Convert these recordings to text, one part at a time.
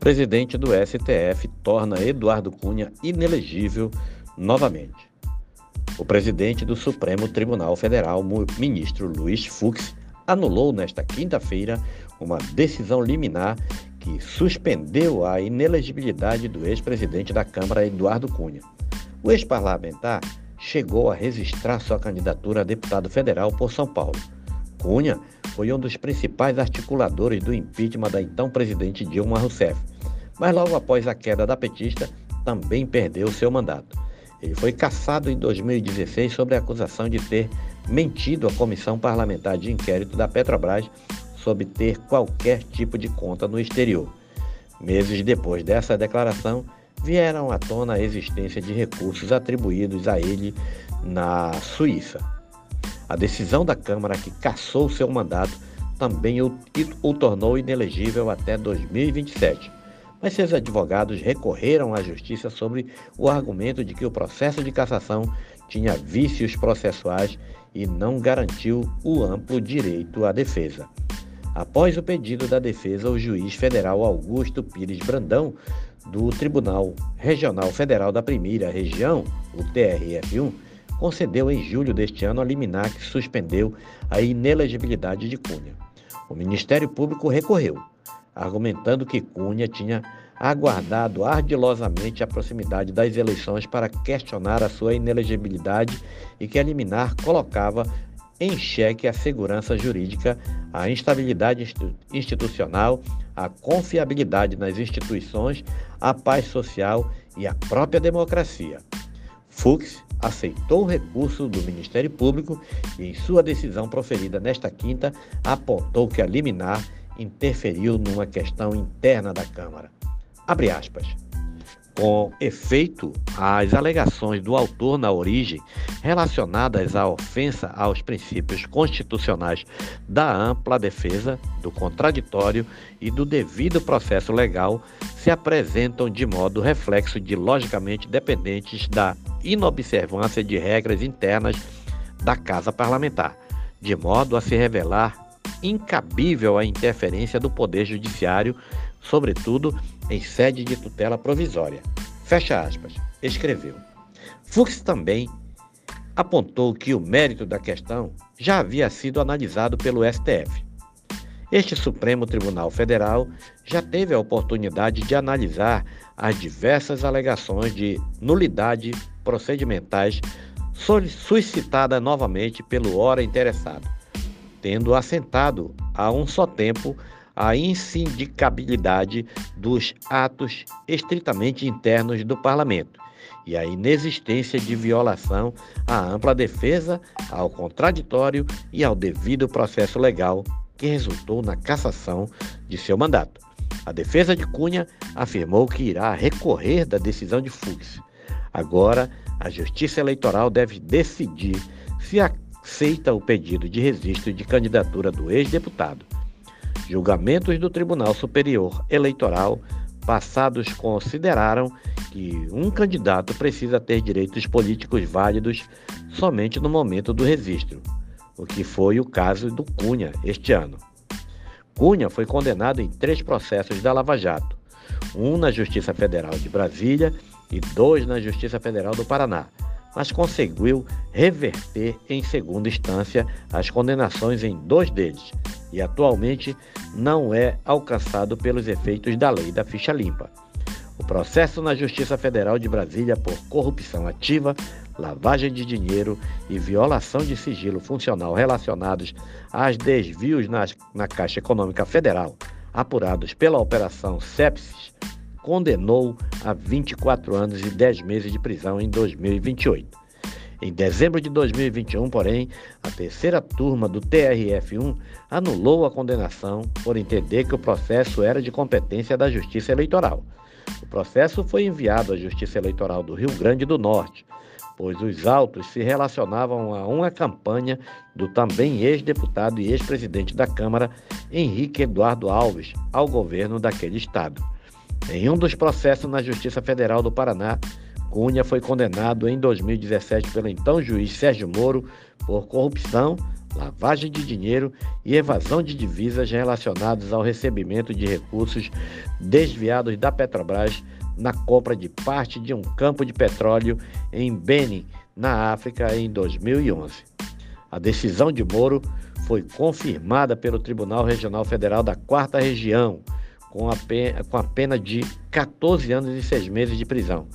Presidente do STF torna Eduardo Cunha inelegível novamente. O presidente do Supremo Tribunal Federal, ministro Luiz Fux, anulou nesta quinta-feira uma decisão liminar que suspendeu a inelegibilidade do ex-presidente da Câmara, Eduardo Cunha. O ex-parlamentar chegou a registrar sua candidatura a deputado federal por São Paulo. Cunha foi um dos principais articuladores do impeachment da então presidente Dilma Rousseff, mas logo após a queda da petista, também perdeu seu mandato. Ele foi cassado em 2016 sobre a acusação de ter mentido à Comissão Parlamentar de Inquérito da Petrobras sobre ter qualquer tipo de conta no exterior. Meses depois dessa declaração, vieram à tona a existência de recursos atribuídos a ele na Suíça. A decisão da Câmara que cassou seu mandato também o, o tornou inelegível até 2027 mas seus advogados recorreram à justiça sobre o argumento de que o processo de cassação tinha vícios processuais e não garantiu o amplo direito à defesa. Após o pedido da defesa, o juiz federal Augusto Pires Brandão, do Tribunal Regional Federal da Primeira Região, o TRF1, concedeu em julho deste ano a liminar que suspendeu a inelegibilidade de Cunha. O Ministério Público recorreu argumentando que Cunha tinha aguardado ardilosamente a proximidade das eleições para questionar a sua inelegibilidade e que a liminar colocava em xeque a segurança jurídica, a instabilidade institucional, a confiabilidade nas instituições, a paz social e a própria democracia. Fux aceitou o recurso do Ministério Público e, em sua decisão proferida nesta quinta, apontou que a liminar interferiu numa questão interna da Câmara. Abre aspas. Com efeito, as alegações do autor na origem, relacionadas à ofensa aos princípios constitucionais da ampla defesa, do contraditório e do devido processo legal, se apresentam de modo reflexo de logicamente dependentes da inobservância de regras internas da Casa Parlamentar, de modo a se revelar incabível a interferência do Poder Judiciário, sobretudo em sede de tutela provisória. Fecha aspas. Escreveu. Fux também apontou que o mérito da questão já havia sido analisado pelo STF. Este Supremo Tribunal Federal já teve a oportunidade de analisar as diversas alegações de nulidade procedimentais suscitada novamente pelo ora interessado tendo assentado a um só tempo a insindicabilidade dos atos estritamente internos do Parlamento e a inexistência de violação à ampla defesa, ao contraditório e ao devido processo legal que resultou na cassação de seu mandato. A defesa de Cunha afirmou que irá recorrer da decisão de Fux. Agora, a Justiça Eleitoral deve decidir se a aceita o pedido de registro de candidatura do ex-deputado. Julgamentos do Tribunal Superior Eleitoral passados consideraram que um candidato precisa ter direitos políticos válidos somente no momento do registro, o que foi o caso do Cunha este ano. Cunha foi condenado em três processos da Lava Jato, um na Justiça Federal de Brasília e dois na Justiça Federal do Paraná, mas conseguiu reverter em segunda instância as condenações em dois deles e atualmente não é alcançado pelos efeitos da lei da ficha limpa. O processo na Justiça Federal de Brasília por corrupção ativa, lavagem de dinheiro e violação de sigilo funcional relacionados aos desvios na Caixa Econômica Federal, apurados pela Operação Sepsis, condenou a 24 anos e 10 meses de prisão em 2028. Em dezembro de 2021, porém, a terceira turma do TRF1 anulou a condenação por entender que o processo era de competência da Justiça Eleitoral. O processo foi enviado à Justiça Eleitoral do Rio Grande do Norte, pois os autos se relacionavam a uma campanha do também ex-deputado e ex-presidente da Câmara, Henrique Eduardo Alves, ao governo daquele estado. Em um dos processos na Justiça Federal do Paraná, Cunha foi condenado em 2017 pelo então juiz Sérgio Moro por corrupção, lavagem de dinheiro e evasão de divisas relacionados ao recebimento de recursos desviados da Petrobras na compra de parte de um campo de petróleo em Benin, na África, em 2011. A decisão de Moro foi confirmada pelo Tribunal Regional Federal da Quarta Região, com a, pena, com a pena de 14 anos e 6 meses de prisão,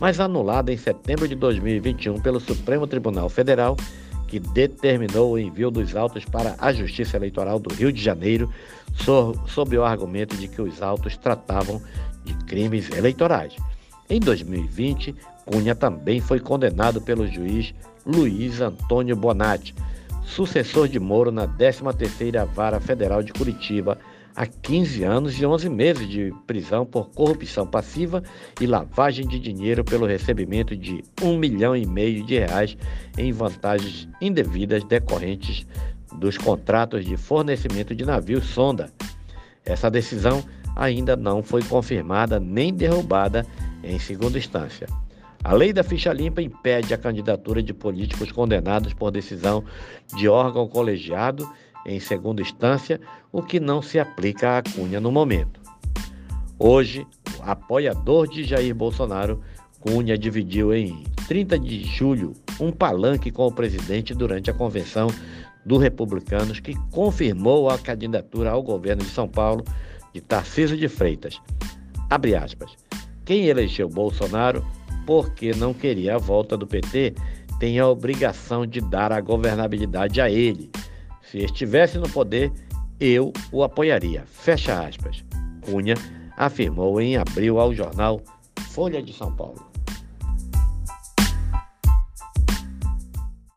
mas anulada em setembro de 2021 pelo Supremo Tribunal Federal, que determinou o envio dos autos para a Justiça Eleitoral do Rio de Janeiro, sob o argumento de que os autos tratavam de crimes eleitorais. Em 2020, Cunha também foi condenado pelo juiz Luiz Antônio Bonatti, sucessor de Moro na 13ª Vara Federal de Curitiba, a 15 anos e 11 meses de prisão por corrupção passiva e lavagem de dinheiro pelo recebimento de um milhão e meio de reais em vantagens indevidas decorrentes dos contratos de fornecimento de navios sonda. Essa decisão ainda não foi confirmada nem derrubada em segunda instância. A lei da ficha limpa impede a candidatura de políticos condenados por decisão de órgão colegiado em segunda instância, o que não se aplica à Cunha no momento. Hoje, apoiador de Jair Bolsonaro, Cunha dividiu em 30 de julho um palanque com o presidente durante a convenção dos republicanos que confirmou a candidatura ao governo de São Paulo de Tarcísio de Freitas. Abre aspas. Quem elegeu Bolsonaro porque não queria a volta do PT tem a obrigação de dar a governabilidade a ele. Se estivesse no poder, eu o apoiaria. Fecha aspas. Cunha afirmou em abril ao jornal Folha de São Paulo.